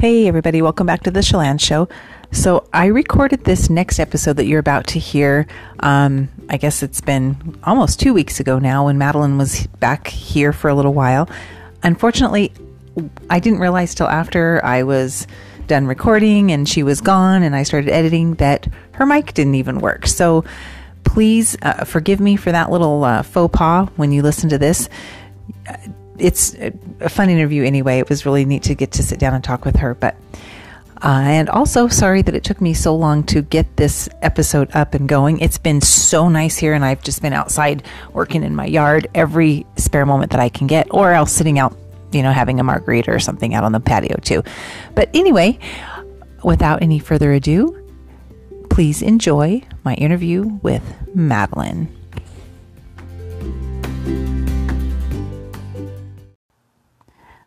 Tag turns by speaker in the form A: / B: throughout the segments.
A: Hey, everybody, welcome back to the Chelan Show. So, I recorded this next episode that you're about to hear. Um, I guess it's been almost two weeks ago now when Madeline was back here for a little while. Unfortunately, I didn't realize till after I was done recording and she was gone and I started editing that her mic didn't even work. So, please uh, forgive me for that little uh, faux pas when you listen to this it's a fun interview anyway. It was really neat to get to sit down and talk with her. But uh, and also sorry that it took me so long to get this episode up and going. It's been so nice here, and I've just been outside working in my yard every spare moment that I can get, or else sitting out, you know, having a margarita or something out on the patio too. But anyway, without any further ado, please enjoy my interview with Madeline.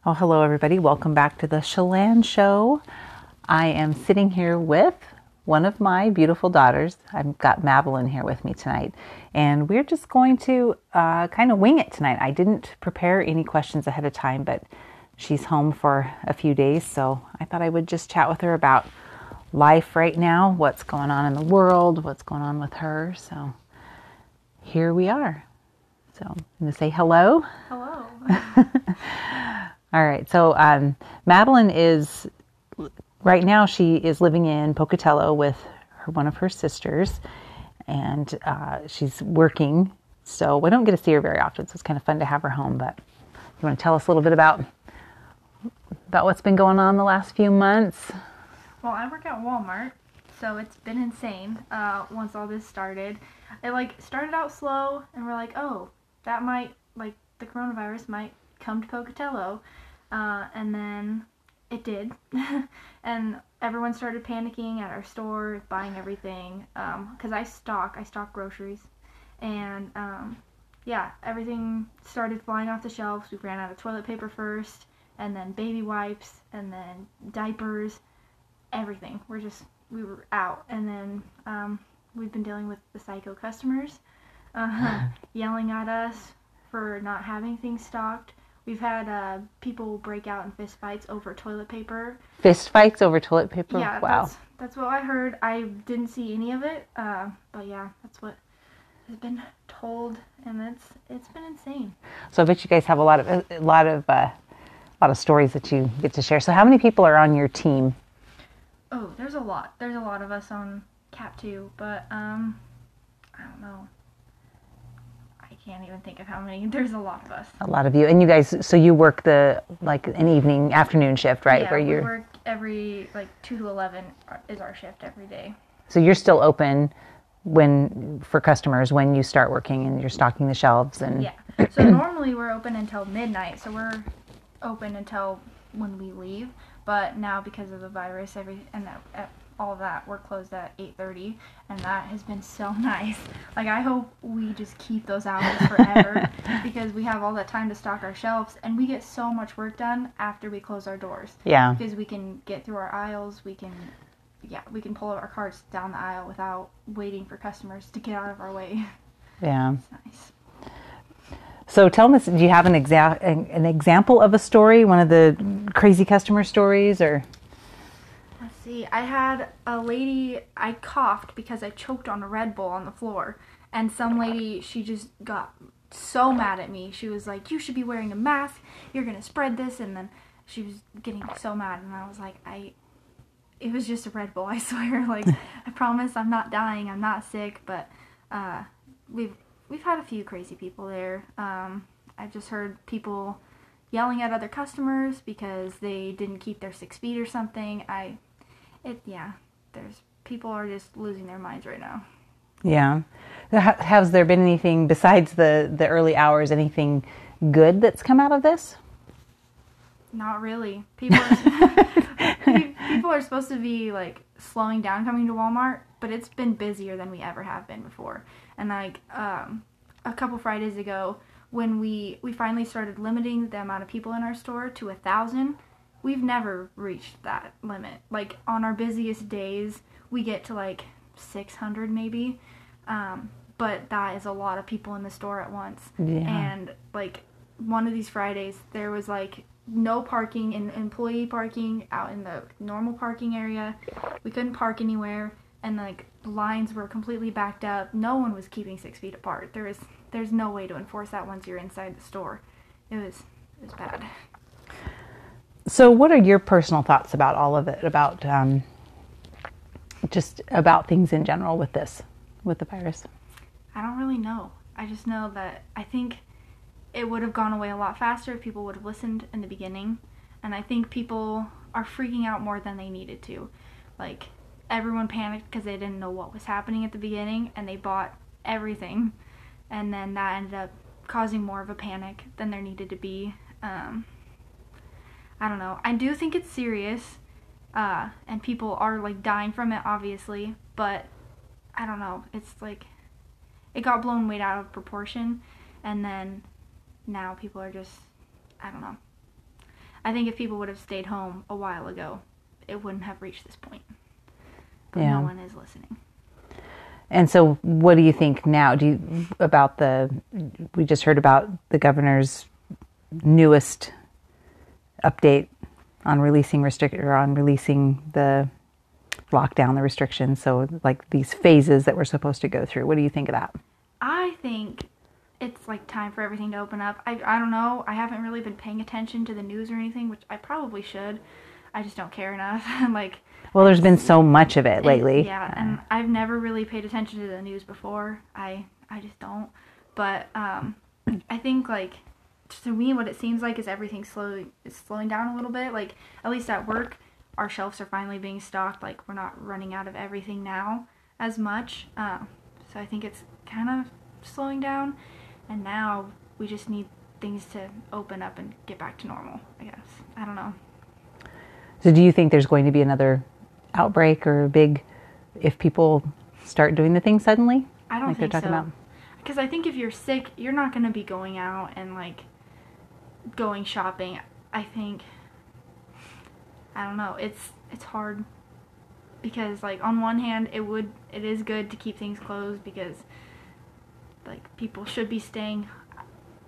A: Oh, hello, everybody. Welcome back to the Chelan Show. I am sitting here with one of my beautiful daughters. I've got Madeline here with me tonight, and we're just going to uh, kind of wing it tonight. I didn't prepare any questions ahead of time, but she's home for a few days, so I thought I would just chat with her about life right now, what's going on in the world, what's going on with her. So here we are. So I'm going to say hello.
B: Hello.
A: All right. So um, Madeline is right now. She is living in Pocatello with her, one of her sisters, and uh, she's working. So we don't get to see her very often. So it's kind of fun to have her home. But you want to tell us a little bit about about what's been going on the last few months?
B: Well, I work at Walmart, so it's been insane. Uh, once all this started, it like started out slow, and we're like, oh, that might like the coronavirus might come to Pocatello. Uh, and then it did. and everyone started panicking at our store, buying everything. Because um, I stock, I stock groceries. And um, yeah, everything started flying off the shelves. We ran out of toilet paper first, and then baby wipes, and then diapers, everything. We're just, we were out. And then um, we've been dealing with the psycho customers uh, yelling at us for not having things stocked. We've had uh, people break out in fist fights over toilet paper.
A: Fist fights over toilet paper?
B: Yeah,
A: wow.
B: That's, that's what I heard. I didn't see any of it, uh, but yeah, that's what has been told, and it's it's been insane.
A: So I bet you guys have a lot of a lot of uh, a lot of stories that you get to share. So how many people are on your team?
B: Oh, there's a lot. There's a lot of us on Cap Two, but um, I don't know can't even think of how many. There's a lot of us.
A: A lot of you, and you guys. So you work the like an evening, afternoon shift, right?
B: Yeah, Where you work every like two to eleven is our shift every day.
A: So you're still open when for customers when you start working and you're stocking the shelves and.
B: Yeah. So normally we're open until midnight. So we're open until when we leave. But now because of the virus, every and all that. We're closed at 8.30 and that has been so nice. Like i hope we just keep those hours forever because we have all that time to stock our shelves and we get so much work done after we close our doors.
A: Yeah.
B: Because we can get through our aisles we can yeah we can pull our carts down the aisle without waiting for customers to get out of our way.
A: Yeah.
B: It's nice.
A: So tell us, do you have an, exa- an example of a story, one of the crazy customer stories, or?
B: See. I had a lady, I coughed because I choked on a Red Bull on the floor. And some lady, she just got so mad at me. She was like, You should be wearing a mask. You're going to spread this. And then she was getting so mad. And I was like, I. It was just a Red Bull, I swear. Like, I promise I'm not dying. I'm not sick. But uh, we've we've had a few crazy people there. Um, I've just heard people yelling at other customers because they didn't keep their six feet or something. I it yeah, there's people are just losing their minds right now.
A: Yeah. Has there been anything besides the the early hours? Anything good that's come out of this?
B: Not really. People are, people are supposed to be like slowing down coming to Walmart, but it's been busier than we ever have been before. And like um, a couple Fridays ago, when we we finally started limiting the amount of people in our store to a thousand, we've never reached that limit. Like on our busiest days, we get to like 600 maybe. Um, but that is a lot of people in the store at once.
A: Yeah.
B: And like one of these Fridays, there was like no parking in employee parking out in the normal parking area. We couldn't park anywhere, and like the lines were completely backed up. No one was keeping six feet apart. There is there's no way to enforce that once you're inside the store. It was it was bad.
A: So, what are your personal thoughts about all of it? About um, just about things in general with this, with the virus?
B: I don't really know. I just know that I think it would have gone away a lot faster if people would have listened in the beginning. And I think people are freaking out more than they needed to. Like, everyone panicked because they didn't know what was happening at the beginning and they bought everything. And then that ended up causing more of a panic than there needed to be. Um, I don't know. I do think it's serious. Uh, and people are like dying from it, obviously. But I don't know. It's like it got blown way out of proportion. And then now people are just, I don't know. I think if people would have stayed home a while ago, it wouldn't have reached this point. But
A: Yeah.
B: no one is listening.
A: And so, what do you think now? Do you about the? We just heard about the governor's newest update on releasing restrict or on releasing the lockdown, the restrictions. So, like these phases that we're supposed to go through. What do you think of that?
B: I think it's like time for everything to open up. I, I don't know. I haven't really been paying attention to the news or anything, which I probably should. I just don't care enough. like
A: Well, there's been so much of it
B: it-
A: lately.
B: yeah, and I've never really paid attention to the news before. I I just don't. But um, I think like to me, what it seems like is everything slowly is slowing down a little bit. Like at least at work, our shelves are finally being stocked. Like we're not running out of everything now as much. Um, so I think it's kind of slowing down, and now we just need things to open up and get back to normal. I guess I don't know.
A: So, do you think there's going to be another outbreak or a big if people start doing the thing suddenly?
B: I don't
A: like they're
B: think
A: talking
B: so. Because I think if you're sick, you're not going to be going out and like going shopping. I think I don't know. It's it's hard because like on one hand, it would it is good to keep things closed because like people should be staying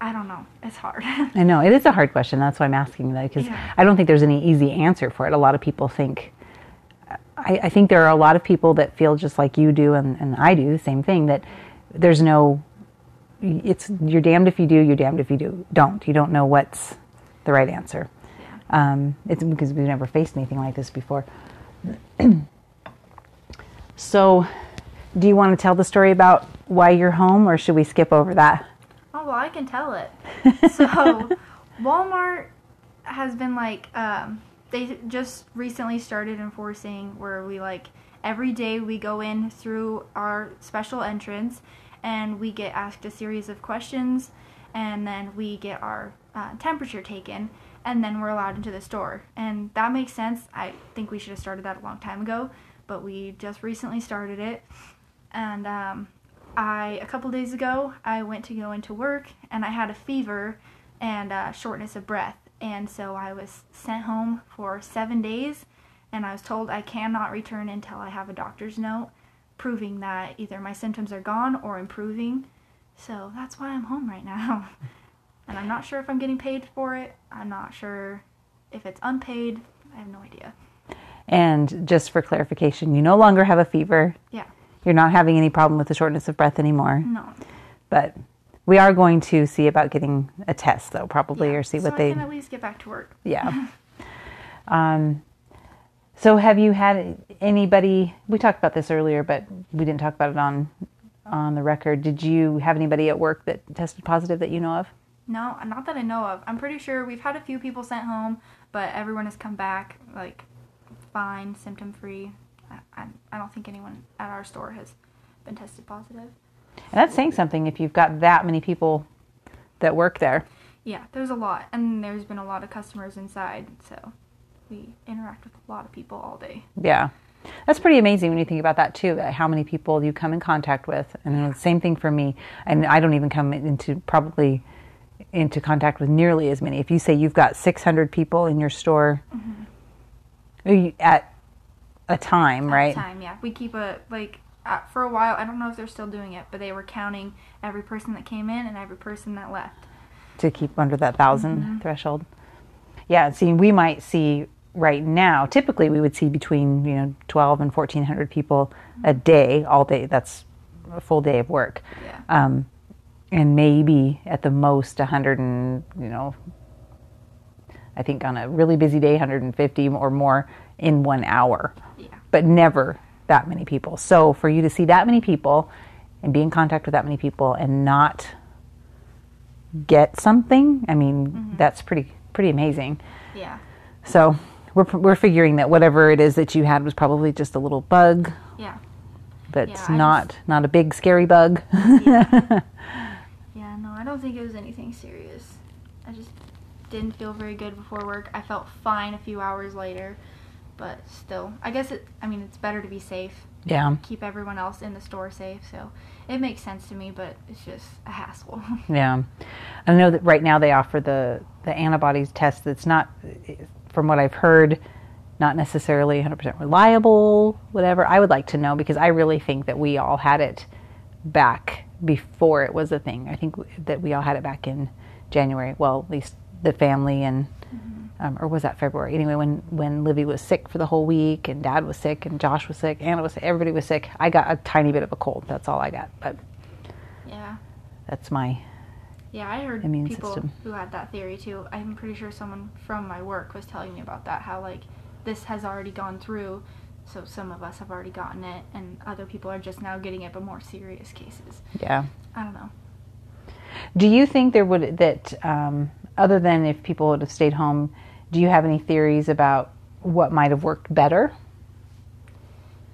B: I don't know. It's hard.
A: I know it is a hard question. That's why I'm asking that because
B: Yeah.
A: I don't think there's any easy answer for it. A lot of people think. I, I think there are a lot of people that feel just like you do, and, and I do the same thing. That there's no. It's you're damned if you do, you're damned if you do don't. You don't know what's the right answer. Um, it's because we've never faced anything like this before. so, do you want to tell the story about why you're home, or should we skip over that?
B: Oh well, I can tell it. So, Walmart has been like, um, they just recently started enforcing where we like every day we go in through our special entrance and we get asked a series of questions and then we get our uh, temperature taken and then we're allowed into the store. And that makes sense. I think we should have started that a long time ago, but we just recently started it. And um, I a couple days ago I went to go into work and I had a fever and uh, shortness of breath, and so I was sent home for seven days, and I was told I cannot return until I have a doctor's note proving that either my symptoms are gone or improving. So that's why I'm home right now, and I'm not sure if I'm getting paid for it. I'm not sure if it's unpaid. I have no idea.
A: And just for clarification, you no longer have a fever.
B: Yeah,
A: You're not having any problem with the shortness of breath anymore.
B: no.
A: But we are going to see about getting a test, though, probably,
B: Yeah.
A: or see
B: so
A: what
B: I
A: they.
B: can at least get back to work.
A: Yeah. um, so, have you had anybody? We talked about this earlier, but we didn't talk about it on on the record. Did you have anybody at work that tested positive that you know of?
B: No, not that I know of. I'm pretty sure we've had a few people sent home, but everyone has come back like fine, symptom free. I, I, I don't think anyone at our store has been tested positive.
A: And that's saying something if you've got that many people that work there.
B: Yeah, there's a lot, and there's been a lot of customers inside, so we interact with a lot of people all day.
A: Yeah. That's pretty amazing when you think about that too, that how many people you come in contact with. And the same thing for me. And I don't even come into probably into contact with nearly as many. If you say you've got 600 people in your store you- at a time,
B: At
A: right?
B: the time, yeah, we keep a like uh, for a while. I don't know if they're still doing it, but they were counting every person that came in and every person that left.
A: To keep under that 1000
B: Mm-hmm.
A: threshold. Yeah, see, we might see right now. Typically, we would see between you know twelve and fourteen hundred people a day, all day. That's a full day of work.
B: Yeah.
A: Um, and maybe at the most a hundred and you know, I think on a really busy day, hundred and fifty or more in one hour.
B: Yeah.
A: But never that many people. So for you to see that many people and be in contact with that many people and not get something, I mean, that's pretty pretty amazing.
B: Yeah.
A: So we're we're figuring that whatever it is that you had was probably just a little bug,
B: Yeah.
A: but
B: Yeah,
A: not not a big scary bug.
B: Yeah, no, I don't think it was anything serious. I just didn't feel very good before work. I felt fine a few hours later, but still, I guess it. I mean, it's better to be safe.
A: yeah,
B: Keep everyone else in the store safe. So it makes sense to me, but it's just a hassle.
A: yeah. I know that right now they offer the the antibodies test. That's not, from what I've heard, not necessarily 100% reliable. Whatever. I would like to know because I really think that we all had it back before it was a thing. I think that we all had it back in January. Well, at least the family and um, or was that February? Anyway, when when Livy was sick for the whole week and Dad was sick and Josh was sick, Anna was sick, everybody was sick. I got a tiny bit of a cold. That's all I got. But
B: yeah.
A: that's my
B: Yeah, I heard
A: Immune
B: people
A: system.
B: who had that theory too. I'm pretty sure someone from my work was telling me about that. How like this has already gone through, so some of us have already gotten it, and other people are just now getting it, but more serious cases.
A: yeah.
B: I don't know.
A: Do you think there would that um, other than if people would have stayed home? Do you have any theories about what might have worked better?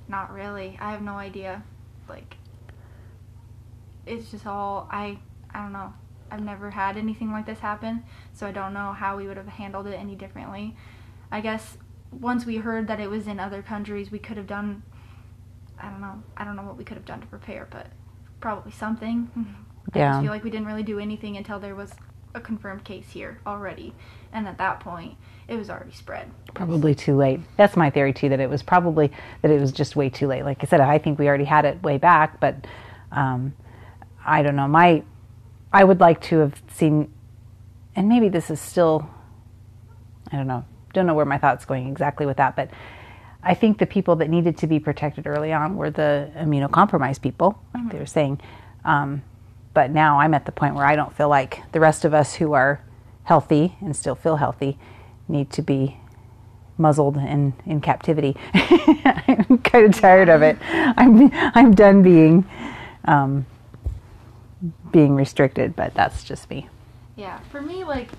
B: Not really. I have no idea. Like, it's just all I. I don't know. I've never had anything like this happen, so I don't know how we would have handled it any differently. I guess once we heard that it was in other countries, we could have done. I don't know. I don't know what we could have done to prepare, but probably something. I
A: Yeah.
B: just feel like we didn't really do anything until there was a confirmed case here already, and at that point, it was already spread.
A: Probably too late. That's my theory too. That it was probably that it was just way too late. Like I said, I think we already had it way back, but um, I don't know. My I would like to have seen, and maybe this is still. I don't know. Don't know where my thoughts going exactly with that, but I think the people that needed to be protected early on were the immunocompromised people, like they were saying. Um, but now I'm at the point where I don't feel like the rest of us who are healthy and still feel healthy need to be muzzled in, in captivity. I'm kind of tired of it. I'm I'm done being um, being restricted, but that's just me.
B: Yeah, for me, like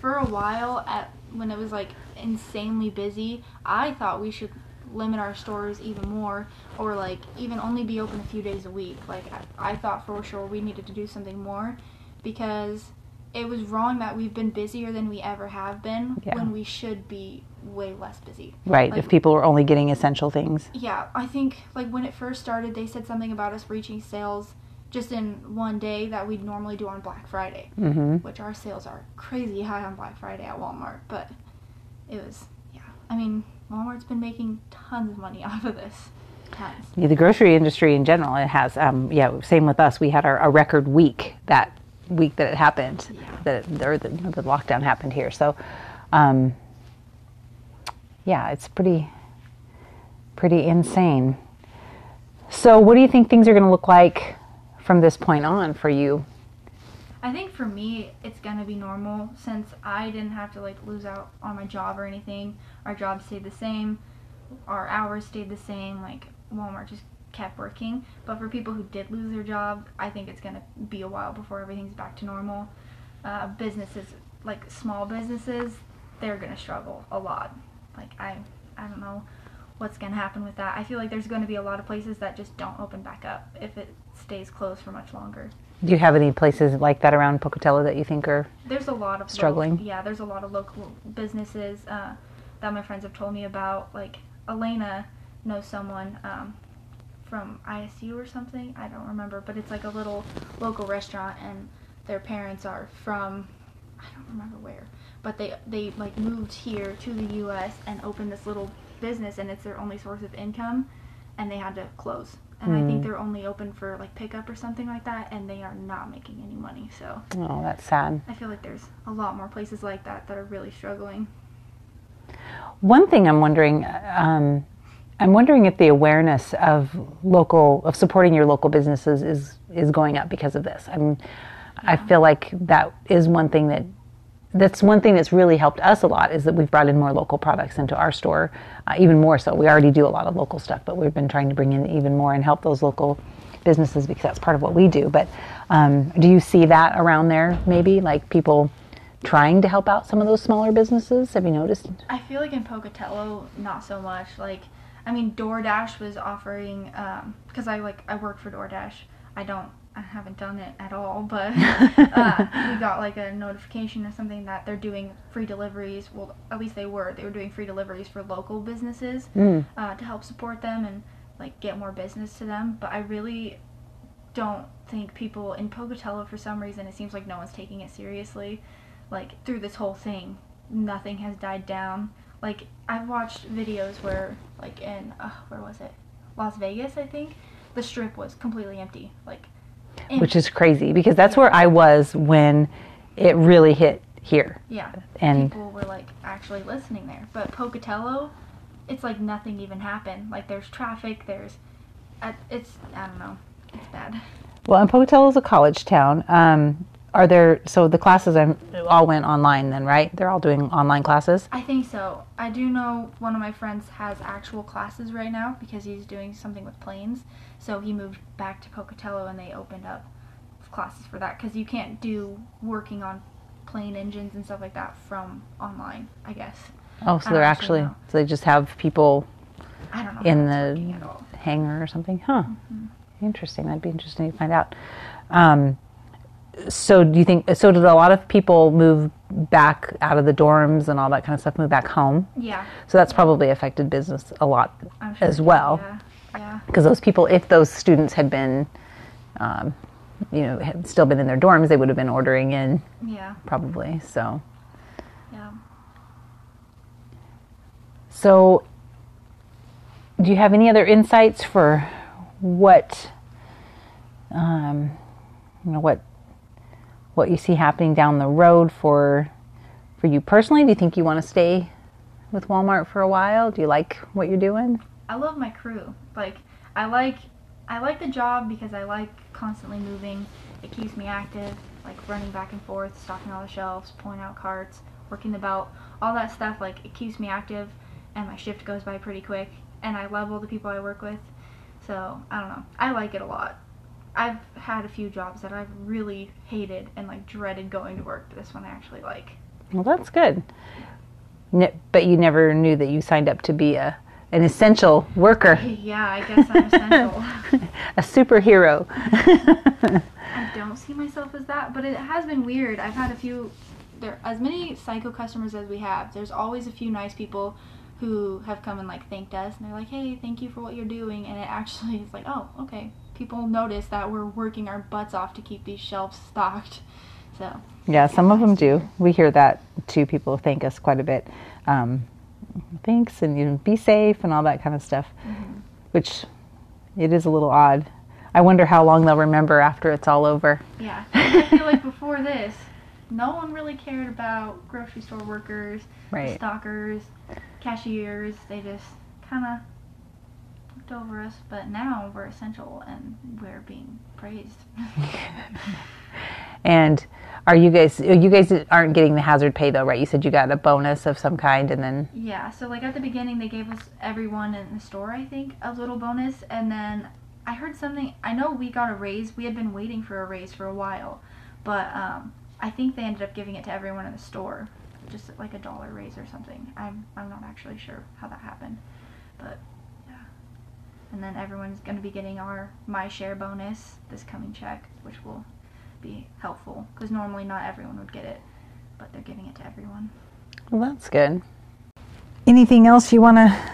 B: for a while, at when it was like insanely busy, I thought we should limit our stores even more, or like even only be open a few days a week. Like I, I thought for sure we needed to do something more, because it was wrong that we've been busier than we ever have been
A: Yeah.
B: when we should be way less busy.
A: Right.
B: Like-
A: if people are only getting essential things.
B: Yeah, I think like when it first started, they said something about us reaching sales just in one day that we'd normally do on Black Friday,
A: hmm
B: which our sales are crazy high on Black Friday at Walmart. But it was, yeah. I mean, Walmart's been making tons of money off of this. Tons.
A: Yeah, the grocery industry in general, it has. Um, yeah, same with us. We had our, a record week that week that it happened,
B: Yeah.
A: that it, or the, the lockdown happened here. So, um, yeah, it's pretty, pretty insane. So, what do you think things are going to look like from this point on for you?
B: I think for me, it's gonna be normal since I didn't have to like lose out on my job or anything. Our job stayed the same, our hours stayed the same. Like Walmart just kept working. But for people who did lose their job, I think it's gonna be a while before everything's back to normal. Uh, businesses, like small businesses, they're gonna struggle a lot. Like I, I don't know what's gonna happen with that. I feel like there's gonna be a lot of places that just don't open back up if it stays closed for much longer.
A: Do you have any places like that around Pocatello that you think are?
B: there's a lot of
A: Struggling?
B: local- yeah, there's a lot of local businesses uh, that my friends have told me about. Like Elena knows someone um, from ISU or something. I don't remember, but it's like a little local restaurant, and their parents are from I don't remember where, but they they like moved here to the U.S. and opened this little business, and it's their only source of income, and they had to close and I
A: Hmm.
B: think they're only open for like pickup or something like that, and they are not making any money. So
A: Oh, that's sad.
B: I feel like there's a lot more places like that that are really struggling.
A: One thing I'm wondering, um, I'm wondering if the awareness of local of supporting your local businesses is is going up because of this. I'm, I feel like that is one thing that that's one thing that's really helped us a lot is that we've brought in more local products into our store, uh, even more so. We already do a lot of local stuff, but we've been trying to bring in even more and help those local businesses because that's part of what we do. But um, do you see that around there? Maybe like people trying to help out some of those smaller businesses. Have you noticed?
B: I feel like in Pocatello, not so much. Like, I mean, DoorDash was offering um, because I like I work for DoorDash. I don't, I haven't done it at all, but uh, we got like a notification or something that they're doing free deliveries. Well, at least they were. They were doing free deliveries for local businesses
A: Mm.
B: uh, to help support them and like get more business to them. But I really don't think people in Pocatello, for some reason, it seems like no one's taking it seriously. Like through this whole thing, nothing has died down. Like I've watched videos where, like in uh, where was it, Las Vegas, I think, the strip was completely empty. Like,
A: which is crazy because that's where I was when it really hit here.
B: yeah,
A: And
B: people were like actually listening there. But Pocatello, it's like nothing even happened. Like there's traffic, there's, uh, it's I don't know, it's bad.
A: well, and Pocatello is a college town. Um, are there so the classes I'm, all went online then, right? They're all doing online classes.
B: I think so. I do know one of my friends has actual classes right now because he's doing something with planes. So he moved back to Pocatello and they opened up classes for that because you can't do working on plane engines and stuff like that from online. I guess.
A: Oh, so they're
B: actually know.
A: so they just have people
B: I don't know.
A: in
B: how that's working
A: the hangar or something, huh?
B: Mm-hmm.
A: Interesting. That'd be interesting to find out. Um, so do you think? So did a lot of people move back out of the dorms and all that kind of stuff, move back home?
B: Yeah,
A: So that's probably affected business a lot
B: sure.
A: as well.
B: Yeah. Yeah.
A: because those people, if those students had been, um, you know, had still been in their dorms, they would have been ordering in
B: Yeah.
A: probably. So,
B: Yeah.
A: so do you have any other insights for what, um, you know, what what you see happening down the road for for you personally? Do you think you want to stay with Walmart for a while? Do you like what you're doing?
B: I love my crew. Like I like I like the job because I like constantly moving. It keeps me active, like running back and forth, stocking all the shelves, pulling out carts, working the belt, all that stuff like it keeps me active and my shift goes by pretty quick and I love all the people I work with. So, I don't know. I like it a lot. I've had a few jobs that I've really hated and like dreaded going to work, but this one I actually like.
A: Well, that's good. But you never knew that you signed up to be a an essential worker,
B: Yeah, I guess I'm essential.
A: a superhero.
B: I don't see myself as that, but it has been weird. I've had a few, there as many psycho customers as we have. There's always a few nice people who have come and like thanked us, and they're like, "Hey, thank you for what you're doing." And it actually is like, "Oh, okay." People notice that we're working our butts off to keep these shelves stocked. So
A: yeah, some of them do. We hear that too. People thank us quite a bit. Um, thanks, and you know, be safe, and all that kind of stuff. Mm-hmm. Which it is a little odd. I wonder how long they'll remember after it's all over.
B: yeah, I feel like before this, no one really cared about grocery store workers,
A: Right.
B: stockers, cashiers. They just kind of looked over us. But now we're essential and we're being praised.
A: And are you guys? You guys aren't getting the hazard pay though, right? You said you got a bonus of some kind, and then
B: yeah. So like at the beginning, they gave us everyone in the store, I think, a little bonus, and then I heard something. I know we got a raise. We had been waiting for a raise for a while, but um, I think they ended up giving it to everyone in the store, just like a dollar raise or something. I'm I'm not actually sure how that happened, but yeah. And then everyone's going to be getting our my share bonus this coming check, which will be helpful because normally not everyone would get it, but they're giving it to everyone.
A: well, that's good. Anything else you want to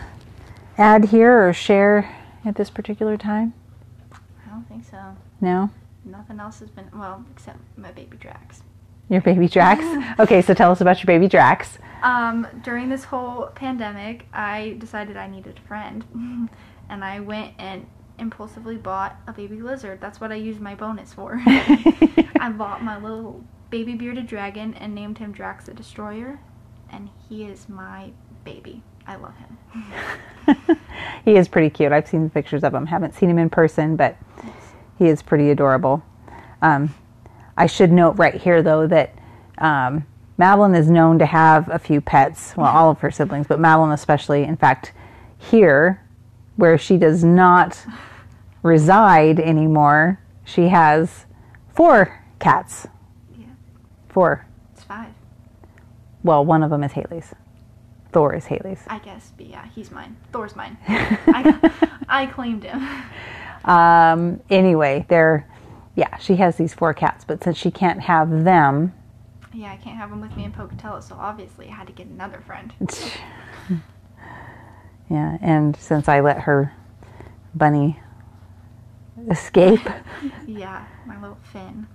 A: add here or share at this particular time?
B: I don't think so.
A: No.
B: Nothing else has been well except my baby Drax.
A: Your baby Drax. okay, so tell us about your baby Drax.
B: Um, during this whole pandemic, I decided I needed a friend, and I went and impulsively bought a baby lizard. That's what I used my bonus for. I bought my little baby bearded dragon and named him Drax the Destroyer, and he is my baby. I love him.
A: he is pretty cute. I've seen pictures of him. Haven't seen him in person, but he is pretty adorable. Um, I should note right here, though, that um, Madeline is known to have a few pets. Well, all of her siblings, but Madeline especially. In fact, here, where she does not reside anymore, she has four cats.
B: Yeah,
A: Four.
B: it's five.
A: Well, one of them is Haley's. Thor is Haley's.
B: I guess, but yeah, he's mine. Thor's mine. I, I claimed him.
A: Um, anyway, they're, yeah, she has these four cats, but since she can't have them,
B: Yeah, I can't have him with me in Pocatello, so obviously I had to get another friend.
A: yeah, and since I let her bunny escape,
B: Yeah, my little Finn.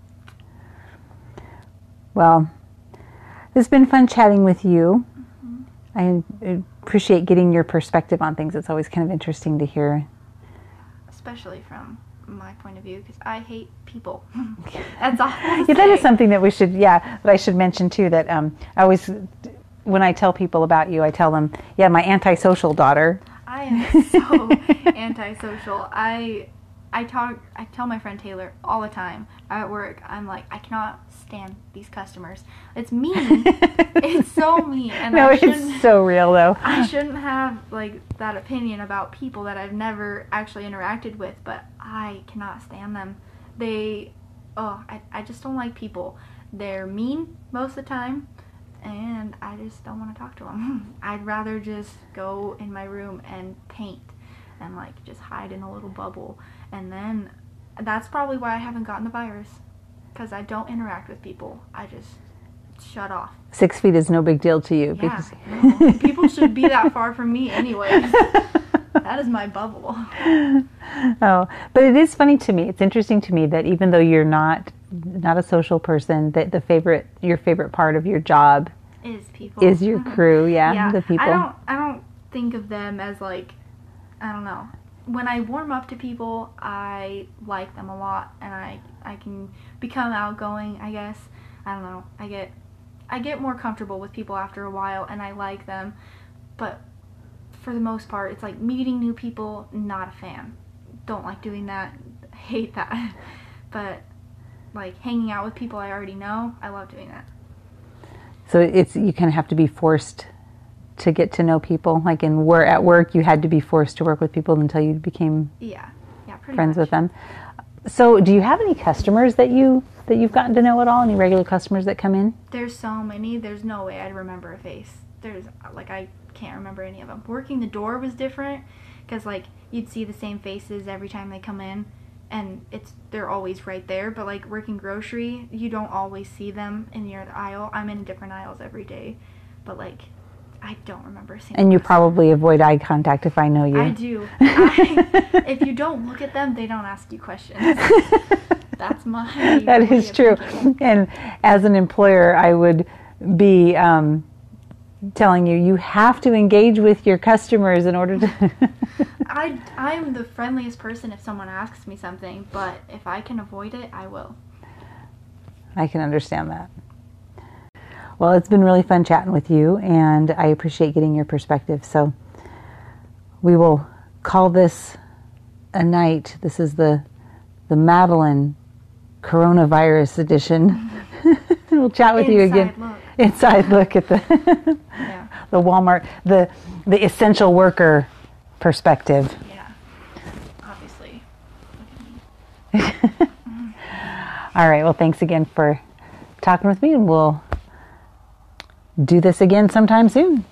A: well, it's been fun chatting with you. I appreciate getting your perspective on things. It's always kind of interesting to hear.
B: especially from my point of view because I hate people. That's all.
A: Yeah, that is something that we should, yeah, that I should mention too. That um, I always, when I tell people about you, I tell them, yeah, my antisocial daughter.
B: I am so antisocial. I I talk I tell my friend Taylor all the time at work. I'm like I cannot stand these customers. It's mean. it's so mean, and
A: no, it's so real though.
B: I shouldn't have like that opinion about people that I've never actually interacted with, but I cannot stand them. They, oh, I, I just don't like people. They're mean most of the time, and I just don't want to talk to them. I'd rather just go in my room and paint and like just hide in a little bubble. And then that's probably why I haven't gotten the virus because I don't interact with people. I just shut off.
A: Six feet is no big deal to you
B: Yeah,
A: because
B: no. people should be that far from me anyway. That is my bubble.
A: oh, but it is funny to me. It's interesting to me that even though you're not not a social person, that the favorite your favorite part of your job
B: Is people
A: is your crew. Yeah,
B: yeah,
A: the people.
B: I don't I don't think of them as like I don't know. When I warm up to people, I like them a lot and I I can become outgoing, I guess. I don't know. I get I get more comfortable with people after a while and I like them. But for the most part, it's like meeting new people, not a fan. Don't like doing that. Hate that. But like hanging out with people I already know, I love doing that.
A: So it's you kind of have to be forced to get to know people. Like in where at work, you had to be forced to work with people until you became
B: Yeah. Yeah, pretty
A: friends
B: much.
A: with them. So, do you have any customers that you that you've gotten to know at all? Any regular customers that come in?
B: There's so many. There's no way I'd remember a face. There's like I can't remember any of them. Working the door was different because like you'd see the same faces every time they come in, and it's they're always right there. But like working grocery, you don't always see them in your aisle. I'm in different aisles every day, but like I don't remember seeing.
A: And you probably avoid eye contact if I know you.
B: I do. I, if you don't look at them, they don't ask you questions. That's my.
A: that is true.
B: thinking.
A: And as an employer, I would be um, telling you you have to engage with your customers in order to.
B: I I'm the friendliest person if someone asks me something, but if I can avoid it, I will.
A: I can understand that. Well, it's been really fun chatting with you, and I appreciate getting your perspective. So we will call this a night. This is the the Madeline coronavirus edition. we'll chat with you again.
B: Inside look.
A: Inside look at the
B: Yeah.
A: the Walmart, the the essential worker perspective.
B: Yeah. Obviously.
A: All right. Well, thanks again for talking with me, and we'll do this again sometime soon.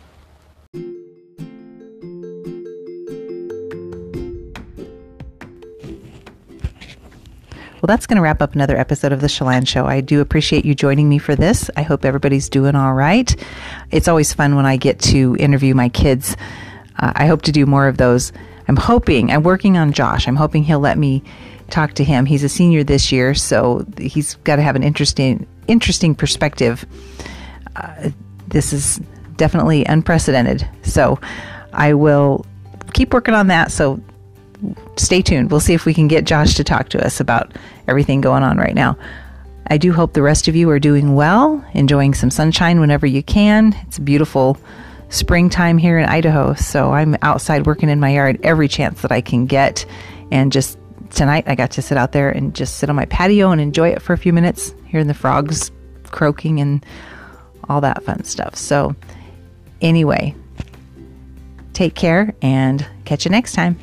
A: Well, that's going to wrap up another episode of the Chelan Show. I do appreciate you joining me for this. I hope everybody's doing all right. It's always fun when I get to interview my kids. Uh, I hope to do more of those. I'm hoping, I'm working on Josh. I'm hoping he'll let me talk to him. He's a senior this year, so he's got to have an interesting, interesting perspective. Uh, this is definitely unprecedented. So I will keep working on that. So stay tuned. We'll see if we can get Josh to talk to us about everything going on right now. I do hope the rest of you are doing well, enjoying some sunshine whenever you can. It's beautiful springtime here in Idaho, so I'm outside working in my yard every chance that I can get. And just tonight, I got to sit out there and just sit on my patio and enjoy it for a few minutes, hearing the frogs croaking and all that fun stuff. So, anyway, take care and catch you next time.